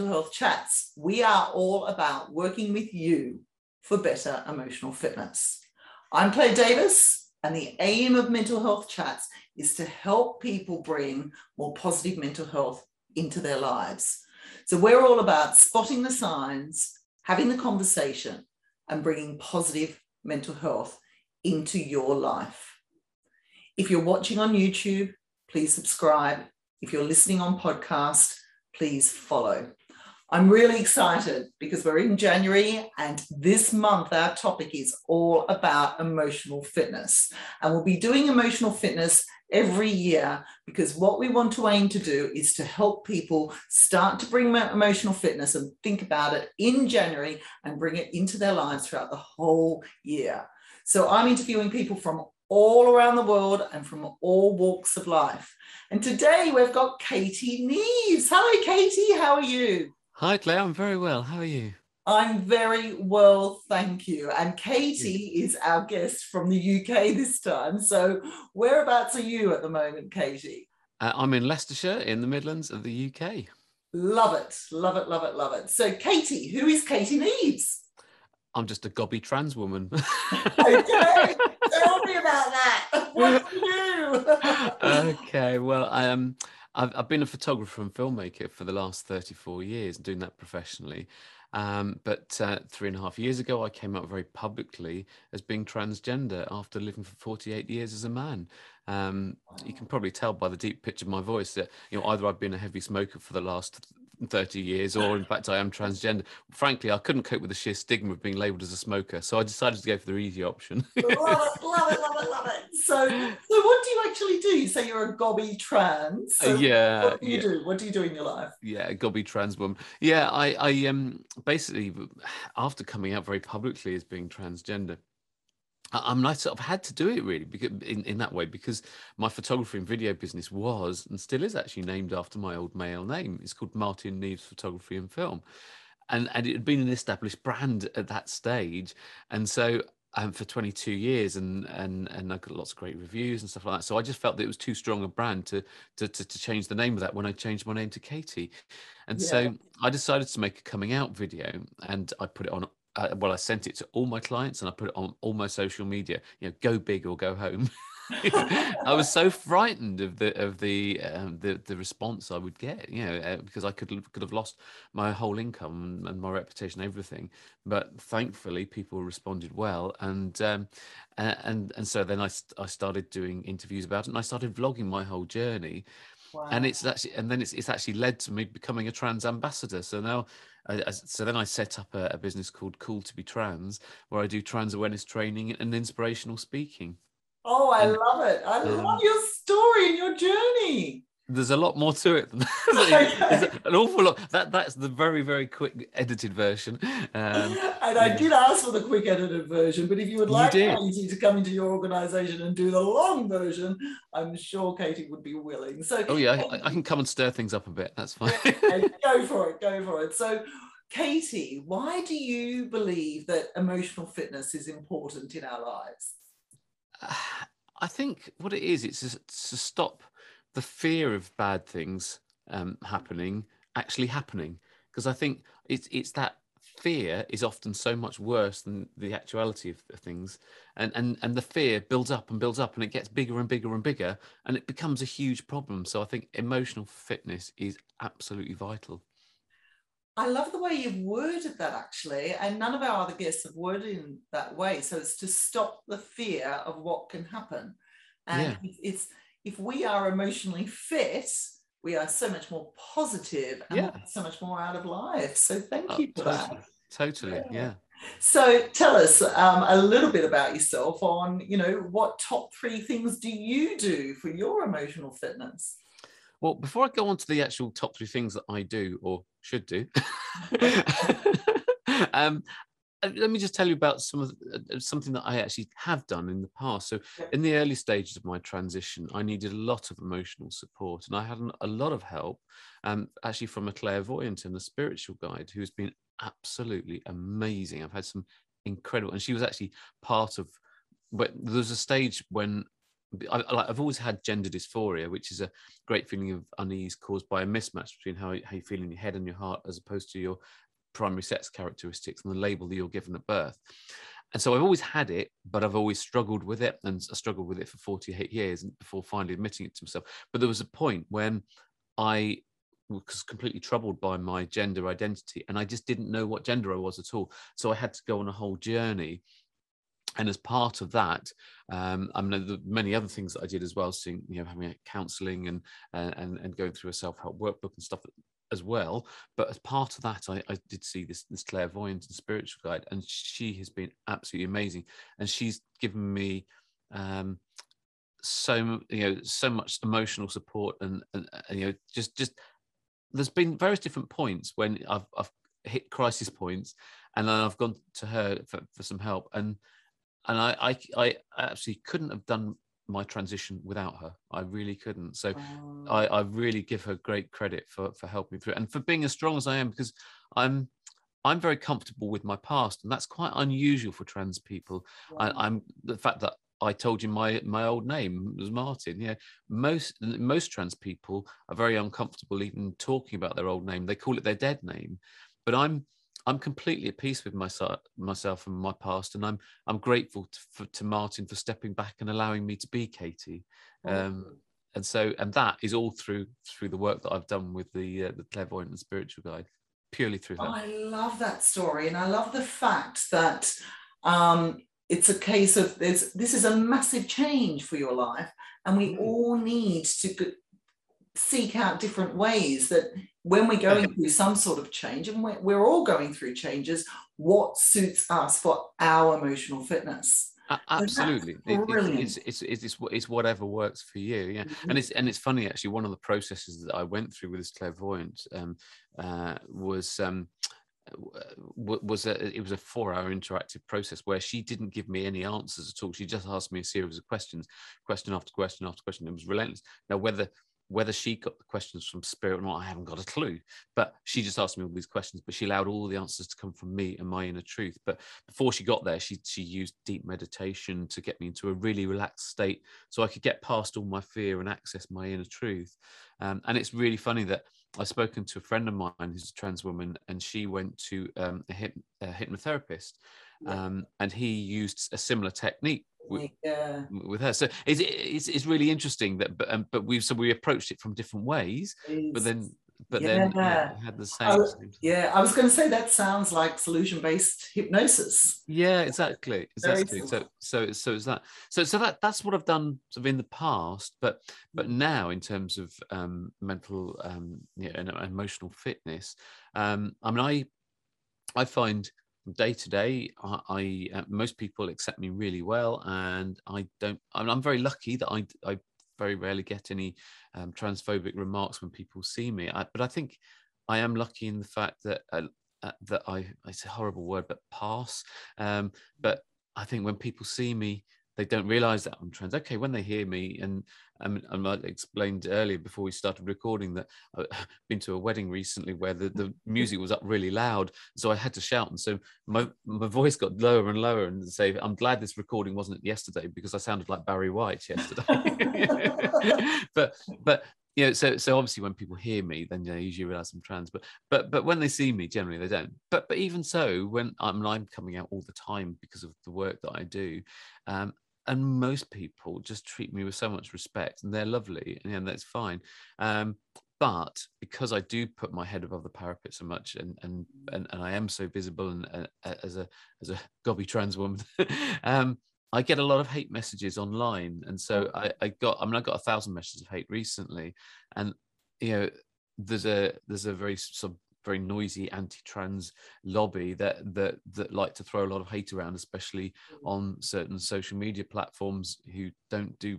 Mental Health Chats, we are all about working with you for better emotional fitness. I'm Claire Davis, and the aim of Mental Health Chats is to help people bring more positive mental health into their lives. So we're all about spotting the signs, having the conversation, and bringing positive mental health into your life. If you're watching on YouTube, please subscribe. If you're listening on podcast, please follow. I'm really excited because we're in January and this month our topic is all about emotional fitness. And we'll be doing emotional fitness every year because what we want to aim to do is to help people start to bring emotional fitness and think about it in January and bring it into their lives throughout the whole year. So I'm interviewing people from all around the world and from all walks of life. And today we've got Katie Neves. Hi, Katie. How are you? Hi, Claire. I'm very well. How are you? I'm very well, thank you. And Katie is our guest from the UK this time. So, whereabouts are you at the moment, Katie? Uh, I'm in Leicestershire, in the Midlands of the UK. Love it, love it, love it, love it. So, Katie, who is Katie Neves? I'm just a gobby trans woman. okay, tell me about that. What do you do? okay, well, I am. um, I've, I've been a photographer and filmmaker for the last 34 years, doing that professionally. Um, but uh, three and a half years ago, I came out very publicly as being transgender after living for 48 years as a man. Um, you can probably tell by the deep pitch of my voice that you know either I've been a heavy smoker for the last 30 years, or in fact, I am transgender. Frankly, I couldn't cope with the sheer stigma of being labelled as a smoker, so I decided to go for the easy option. love it, love it, love it, love it. So, so what do you actually do? You say you're a gobby trans. So uh, yeah. What do you yeah. do? What do you do in your life? Yeah, gobby trans woman. Yeah, I, I um basically after coming out very publicly as being transgender, I, am I sort of had to do it really because in, in that way because my photography and video business was and still is actually named after my old male name. It's called Martin Neves Photography and Film. And, and it had been an established brand at that stage. And so um, for 22 years and and and I got lots of great reviews and stuff like that. So I just felt that it was too strong a brand to to to, to change the name of that when I changed my name to Katie. And yeah. so I decided to make a coming out video and I put it on uh, well, I sent it to all my clients and I put it on all my social media. You know, go big or go home. I was so frightened of the of the um, the the response I would get, you know, uh, because I could could have lost my whole income and my reputation, everything. But thankfully, people responded well, and um, and and so then I I started doing interviews about it, and I started vlogging my whole journey. Wow. And it's actually, and then it's it's actually led to me becoming a trans ambassador. So now I, so then I set up a, a, business called Cool to Be Trans, where I do trans awareness training and inspirational speaking. Oh, I love it! I um, love your story and your journey there's a lot more to it than that. an awful lot. That that's the very very quick edited version. Um, and I did ask for the quick edited version, but if you would like Katie to come into your organisation and do the long version, I'm sure Katie would be willing. So oh yeah, I, I can come and stir things up a bit. That's fine. go for it. Go for it. So. Katie, why do you believe that emotional fitness is important in our lives? I think what it is, it's to stop the fear of bad things um, happening actually happening. Because I think it's it's that fear is often so much worse than the actuality of, things. And, and and the fear builds up and builds up and it gets bigger and bigger and bigger and it becomes a huge problem. So i think emotional fitness is absolutely vital. I love the way you've worded that actually and none of our other guests have worded in that way. So it's to stop the fear of what can happen. And yeah. it's if we are emotionally fit, we are so much more positive and yeah. so much more out of life. So thank oh, you for totally. that. Totally, yeah. yeah. So tell us um, a little bit about yourself on, you know, what top three things do you do for your emotional fitness? Well, before I go on to the actual top three things that I do or should do, um, let me just tell you about some of uh, something that I actually have done in the past. So, in the early stages of my transition, I needed a lot of emotional support, and I had a lot of help, um, actually from a clairvoyant and a spiritual guide who's been absolutely amazing. I've had some incredible, and she was actually part of. But there was a stage when I, like I've always had gender dysphoria, which is a great feeling of unease caused by a mismatch between how, how you feel in your head and your heart, as opposed to your primary sex characteristics and the label that you're given at birth. And so I've always had it, but I've always struggled with it, and I struggled with it for 48 years before finally admitting it to myself. But there was a point when I was completely troubled by my gender identity, and I just didn't know what gender I was at all. So I had to go on a whole journey and as part of that, um, I mean, the many other things that I did as well, seeing, you know, having a counselling and, and and going through a self help workbook and stuff as well. But as part of that, I, I did see this this clairvoyant and spiritual guide, and she has been absolutely amazing, and she's given me um, so you know so much emotional support and, and, and you know just just there's been various different points when I've I've hit crisis points, and then I've gone to her for, for some help and and I, I, I actually couldn't have done my transition without her. I really couldn't. So oh. I, I really give her great credit for for helping me through and for being as strong as I am because I'm I'm very comfortable with my past, and that's quite unusual for trans people. Wow. I, am the fact that I told you my my old name was Martin. Yeah, most most trans people are very uncomfortable even talking about their old name. They call it their dead name, but I'm I'm completely at peace with myself, myself and my past, and I'm I'm grateful to, for, to Martin for stepping back and allowing me to be Katie. Um, and so, and that is all through through the work that I've done with the uh, the clairvoyant and spiritual guide, purely through that. I love that story, and I love the fact that um, it's a case of this. This is a massive change for your life, and we mm. all need to seek out different ways that when we're going through some sort of change, and we're, we're all going through changes, what suits us for our emotional fitness? absolutely. It, it's, it's, it's, it's, it's whatever works for you yeah. Mm-hmm. and it's and it's funny actually one of the processes that i went through with this clairvoyant um, uh, was um, was a it was a four hour interactive process where she didn't give me any answers at all. She just asked me a series of questions question after question after question. It was relentless. Now whether whether she got the questions from spirit or not, I haven't got a clue. But she just asked me all these questions, but she allowed all the answers to come from me and my inner truth. But before she got there, she she used deep meditation to get me into a really relaxed state, so I could get past all my fear and access my inner truth. Um, and it's really funny that I've spoken to a friend of mine who's a trans woman, and she went to um, a, hyp- a hypnotherapist, um, and he used a similar technique with, yeah. with her. So it's, it's, it's really interesting that, but um, but we've so we approached it from different ways, it's, but then but yeah. then yeah, had the same, was. Yeah, I was going to say that sounds like solution-based hypnosis. Yeah, exactly, exactly. So so so is that so so that that's what I've done sort of in the past, but but mm. now in terms of um, mental um, yeah, and emotional fitness, um, I mean I I find day to day, I, I uh, most people accept me really well, and I don't. I'm, I'm very lucky that I I very rarely get any um, transphobic remarks when people see me. I, but I think I am lucky in the fact that uh, uh, that I it's a horrible word, but pass. Um, but I think when people see me, they don't realize that I'm trans. Okay, when they hear me, and um, and I explained earlier before we started recording that I've been to a wedding recently where the, the music was up really loud, so I had to shout, and so my my voice got lower and lower, and say, "I'm glad this recording wasn't yesterday because I sounded like Barry White yesterday." but but you know, so so obviously when people hear me, then they usually realize I'm trans. But but but when they see me, generally they don't. But but even so, when I'm I'm coming out all the time because of the work that I do, um, and most people just treat me with so much respect and they're lovely and, that's fine um, but because I do put my head above the parapet so much and and and, and I am so visible and uh, as a as a gobby trans woman um, I get a lot of hate messages online and so I, I got I mean I got a thousand messages of hate recently and you know there's a there's a very sort of very noisy anti-trans lobby that that that like to throw a lot of hate around, especially on certain social media platforms who don't do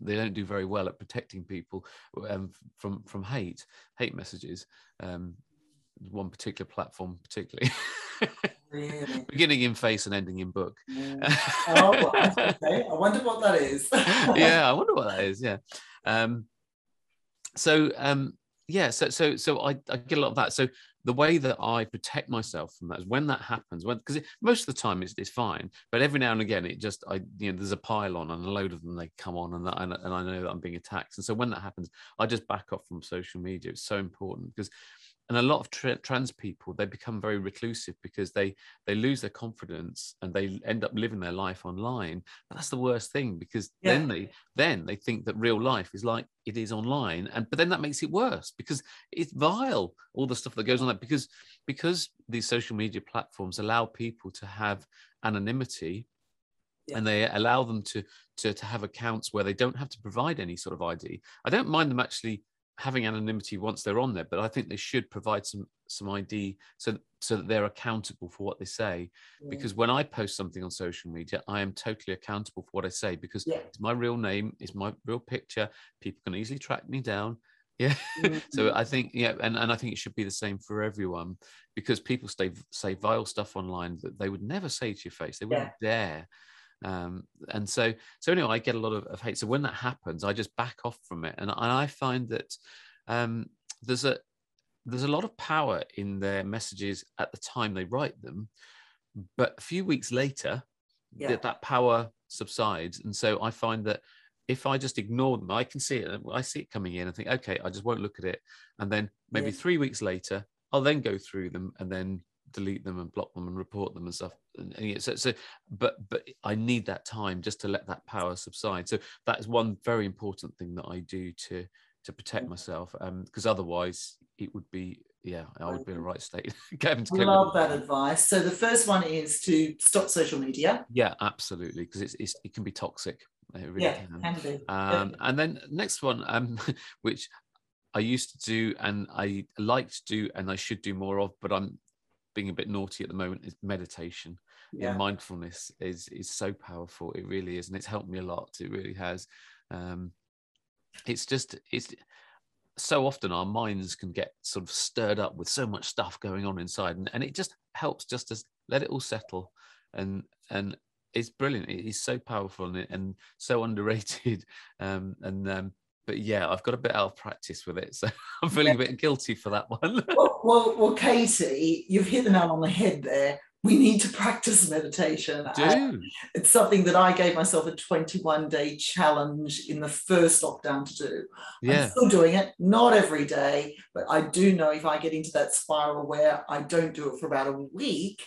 they don't do very well at protecting people um, from from hate hate messages. Um, one particular platform, particularly. Really? Beginning in face and ending in book. Yeah. Oh, okay. I wonder what that is. yeah, I wonder what that is. Yeah. Um, so um, yeah, so so so I, I get a lot of that. So the way that I protect myself from that is when that happens, when because most of the time it's, it's fine, but every now and again it just I you know there's a pile on and a load of them they come on and that, and, and I know that I'm being attacked, and so when that happens, I just back off from social media. It's so important because and a lot of tra- trans people they become very reclusive because they they lose their confidence and they end up living their life online but that's the worst thing because yeah. then they then they think that real life is like it is online and but then that makes it worse because it's vile all the stuff that goes on that because because these social media platforms allow people to have anonymity yeah. and they allow them to, to to have accounts where they don't have to provide any sort of id i don't mind them actually having anonymity once they're on there, but I think they should provide some some ID so so that they're accountable for what they say. Yeah. Because when I post something on social media, I am totally accountable for what I say because yeah. it's my real name, it's my real picture. People can easily track me down. Yeah. Mm-hmm. so I think yeah, and, and I think it should be the same for everyone because people stay say vile stuff online that they would never say to your face. They wouldn't yeah. dare. Um, and so, so anyway, I get a lot of, of, hate. So when that happens, I just back off from it, and, and I find that um, there's a there's a lot of power in their messages at the time they write them, but a few weeks later, yeah. that, that power subsides, and so I find that if I just ignore them, I can see it. I see it coming in and think, okay, I just won't look at it. And then maybe yeah. three weeks later, I'll then go through them and then delete them and block them and report them and stuff. And, and so, so, but but I need that time just to let that power subside. So that is one very important thing that I do to to protect myself, because um, otherwise it would be yeah, I would be in the right state. I love that advice. So the first one is to stop social media. Yeah, absolutely, because it's, it's, it can be toxic. It really yeah, can. can um, and then next one, um, which I used to do and I like to do and I should do more of, but I'm being a bit naughty at the moment is meditation. Yeah. and mindfulness is is so powerful it really is and it's helped me a lot it really has. Um it's just it's so often our minds can get sort of stirred up with so much stuff going on inside and, and it just helps just to let it all settle and and it's brilliant it is so powerful and, and so underrated. Um and um but yeah, I've got a bit out of practice with it, so I'm feeling yeah. a bit guilty for that one. well, well, well, Katie, you've hit the nail on the head there. We need to practice meditation. Do. it's something that I gave myself a 21 day challenge in the first lockdown to do. Yeah. I'm still doing it, not every day, but I do know if I get into that spiral where I don't do it for about a week,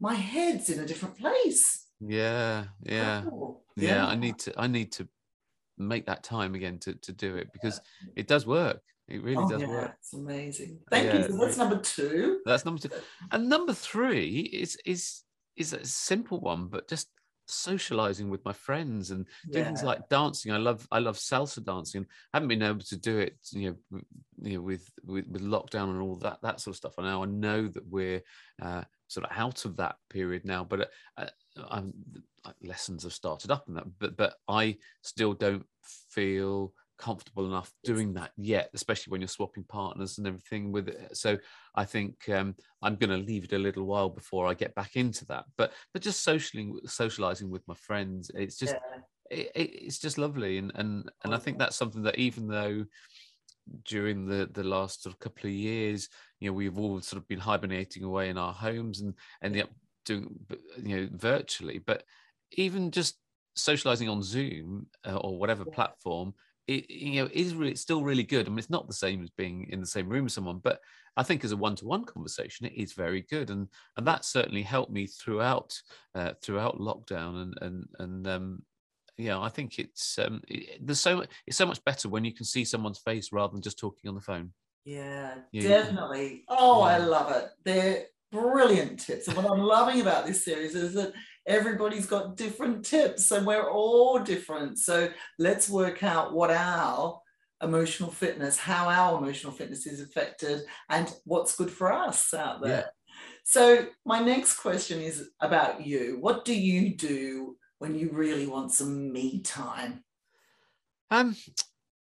my head's in a different place. Yeah, yeah. Oh, yeah. yeah. I need to I need to make that time again to, to do it because it does work. It really oh, does yeah, work. It's amazing. Thank yeah. you. So that's number two. That's number two. And number three is is is a simple one, but just socializing with my friends and doing yeah. things like dancing. I love I love salsa dancing. I haven't been able to do it, you know, you know, with with, with lockdown and all that that sort of stuff. And now I know that we're uh, sort of out of that period now, but uh, I'm, lessons have started up and that, but but I still don't feel comfortable enough doing that yet, especially when you're swapping partners and everything with it. So I think um, I'm going to leave it a little while before I get back into that. But but just socially socializing with my friends, it's just yeah. it, it's just lovely, and and and I think that's something that even though during the the last sort of couple of years, you know, we've all sort of been hibernating away in our homes and ending up doing you know virtually, but even just socializing on Zoom uh, or whatever yeah. platform, it you know is really still really good. I mean, it's not the same as being in the same room with someone, but I think as a one-to-one conversation, it is very good, and and that certainly helped me throughout uh, throughout lockdown, and and and um, yeah, I think it's um, it, there's so it's so much better when you can see someone's face rather than just talking on the phone. Yeah, yeah. definitely. Oh, yeah. I love it. They're brilliant tips, and what I'm loving about this series is that everybody's got different tips and we're all different. So let's work out what our emotional fitness, how our emotional fitness is affected, and what's good for us out there. Yeah. So, my next question is about you. What do you do when you really want some me time? Um,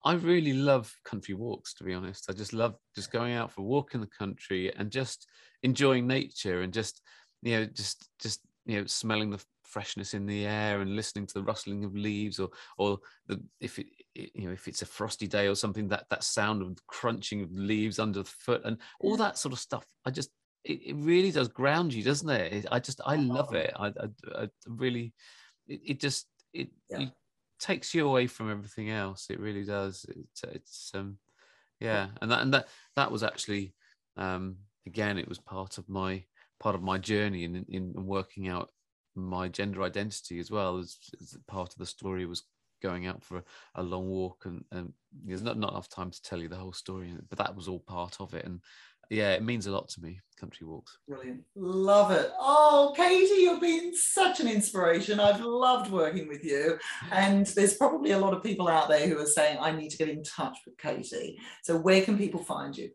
I really love country walks, to be honest. I just love just going out for a walk in the country and just enjoying nature and just, you know, just just you know smelling the freshness in the air and listening to the rustling of leaves or or the if it, you know if it's a frosty day or something that that sound of crunching of leaves under the foot and all that sort of stuff i just it, it really does ground you doesn't it i just i love it i i, I really it, it, just it, yeah. it takes you away from everything else. It really does. It, it's um yeah. And that and that that was actually um again it was part of my part of my journey in in, in working out my gender identity as well. As, as, part of the story was going out for a, a long walk and, and, there's not, not enough time to tell you the whole story but that was all part of it. And yeah it means a lot to me country walks brilliant love it oh katie you've been such an inspiration i've loved working with you and there's probably a lot of people out there who are saying i need to get in touch with katie so where can people find you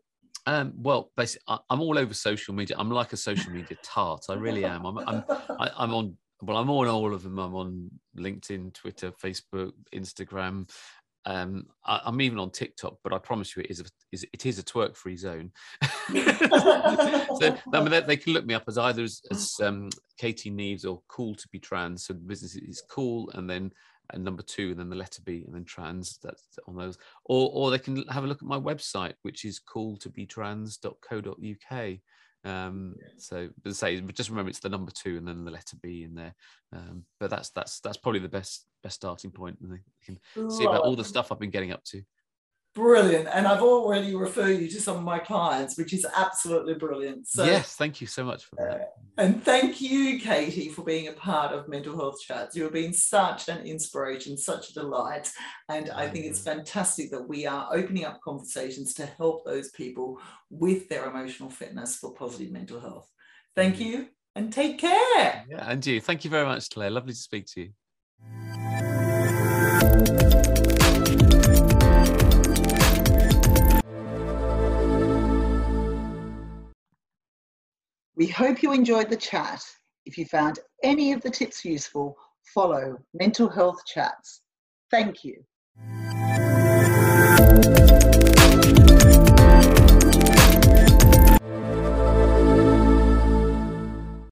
um, well, basically, I'm all over social media. I'm like a social media tart. I really am. I'm, I'm, I, am on. Well, I'm on all of them. I'm on LinkedIn, Twitter, Facebook, Instagram. Um, I, am even on TikTok, but I promise you, it is a, is, it is a twerk-free zone. so I mean, they, they, can look me up as either as, as um, Katie Neves or Cool to be Trans. So the business is cool, and then and number two, and then the letter B, and then trans. That's on those. Or or they can have a look at my website, which is cool2btrans.co.uk. Um, so, but say, just remember it's the number two and then the letter B in there. Um, but that's that's that's probably the best best starting point, and they can see about all the stuff I've been getting up to. Brilliant. And I've already referred you to some of my clients, which is absolutely brilliant. So, yes, thank you so much for that. Uh, and thank you, Katie, for being a part of Mental Health Chats. You have been such an inspiration, such a delight. And I think it's fantastic that we are opening up conversations to help those people with their emotional fitness for positive mental health. Thank you and take care. Yeah, and you. Thank you very much, Claire. Lovely to speak to you. We hope you enjoyed the chat. If you found any of the tips useful, follow Mental Health Chats. Thank you.